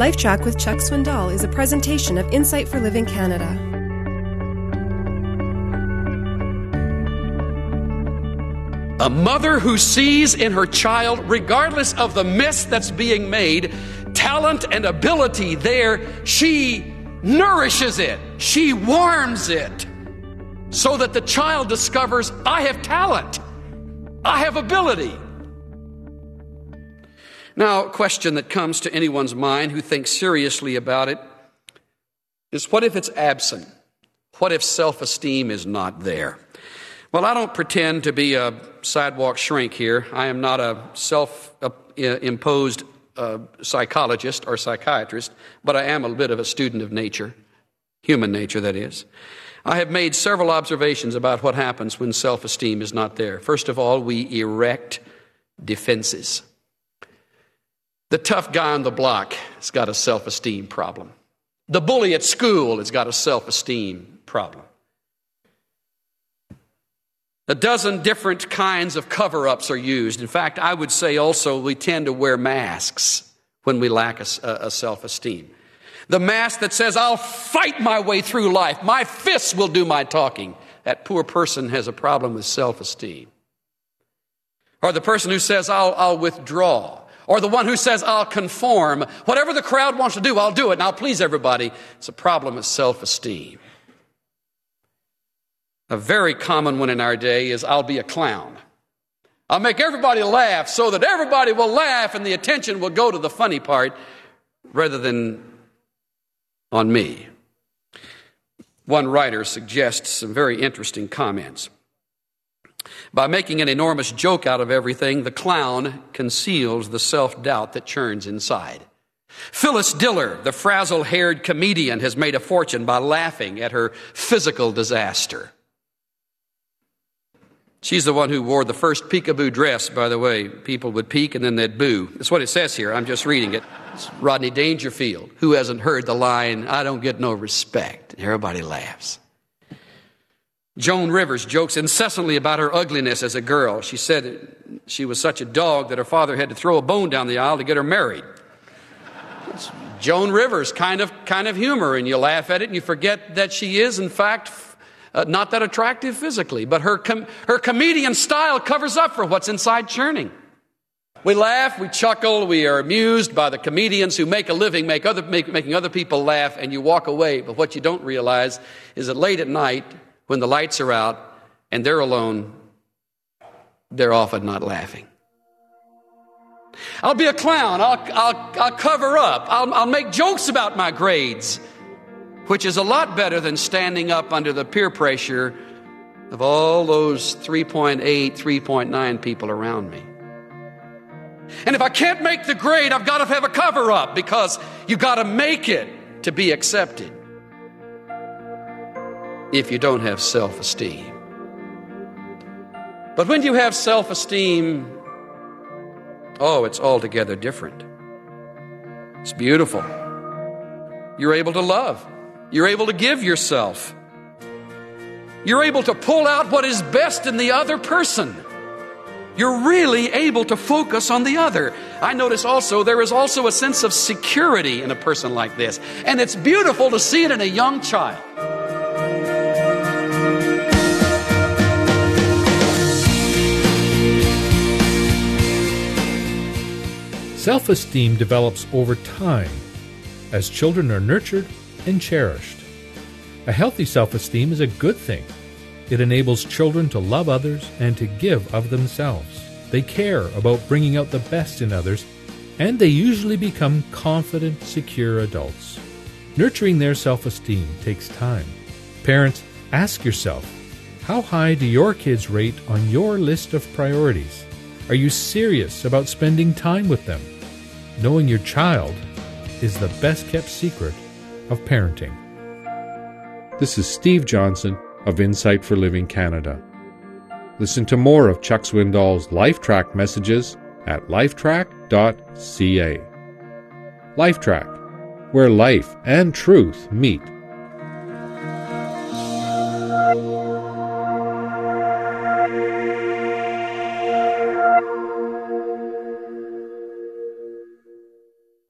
LifeTrac with Chuck Swindoll is a presentation of Insight for Living Canada. A mother who sees in her child, regardless of the mess that's being made, talent and ability there, she nourishes it, she warms it, so that the child discovers I have talent, I have ability. Now, a question that comes to anyone's mind who thinks seriously about it is what if it's absent? What if self esteem is not there? Well, I don't pretend to be a sidewalk shrink here. I am not a self imposed uh, psychologist or psychiatrist, but I am a bit of a student of nature, human nature, that is. I have made several observations about what happens when self esteem is not there. First of all, we erect defenses. The tough guy on the block has got a self esteem problem. The bully at school has got a self esteem problem. A dozen different kinds of cover ups are used. In fact, I would say also we tend to wear masks when we lack a, a self esteem. The mask that says, I'll fight my way through life, my fists will do my talking. That poor person has a problem with self esteem. Or the person who says, I'll, I'll withdraw. Or the one who says, I'll conform. Whatever the crowd wants to do, I'll do it and I'll please everybody. It's a problem of self esteem. A very common one in our day is I'll be a clown. I'll make everybody laugh so that everybody will laugh and the attention will go to the funny part rather than on me. One writer suggests some very interesting comments. By making an enormous joke out of everything, the clown conceals the self doubt that churns inside. Phyllis Diller, the frazzle haired comedian, has made a fortune by laughing at her physical disaster. She's the one who wore the first peekaboo dress, by the way. People would peek and then they'd boo. That's what it says here. I'm just reading it. It's Rodney Dangerfield. Who hasn't heard the line, I don't get no respect? Everybody laughs. Joan Rivers jokes incessantly about her ugliness as a girl. She said she was such a dog that her father had to throw a bone down the aisle to get her married. It's Joan Rivers kind of kind of humor, and you laugh at it and you forget that she is, in fact, uh, not that attractive physically, but her, com- her comedian style covers up for what's inside churning. We laugh, we chuckle, we are amused by the comedians who make a living make other, make, making other people laugh, and you walk away. But what you don't realize is that late at night, when the lights are out and they're alone, they're often not laughing. I'll be a clown. I'll, I'll, I'll cover up. I'll, I'll make jokes about my grades which is a lot better than standing up under the peer pressure of all those 3.8, 3.9 people around me. And if I can't make the grade, I've got to have a cover up because you've got to make it to be accepted. If you don't have self esteem. But when you have self esteem, oh, it's altogether different. It's beautiful. You're able to love. You're able to give yourself. You're able to pull out what is best in the other person. You're really able to focus on the other. I notice also there is also a sense of security in a person like this. And it's beautiful to see it in a young child. Self esteem develops over time as children are nurtured and cherished. A healthy self esteem is a good thing. It enables children to love others and to give of themselves. They care about bringing out the best in others, and they usually become confident, secure adults. Nurturing their self esteem takes time. Parents, ask yourself how high do your kids rate on your list of priorities? Are you serious about spending time with them? Knowing your child is the best kept secret of parenting. This is Steve Johnson of Insight for Living Canada. Listen to more of Chuck Swindoll's LifeTrac messages at lifetrac.ca. LifeTrac, where life and truth meet.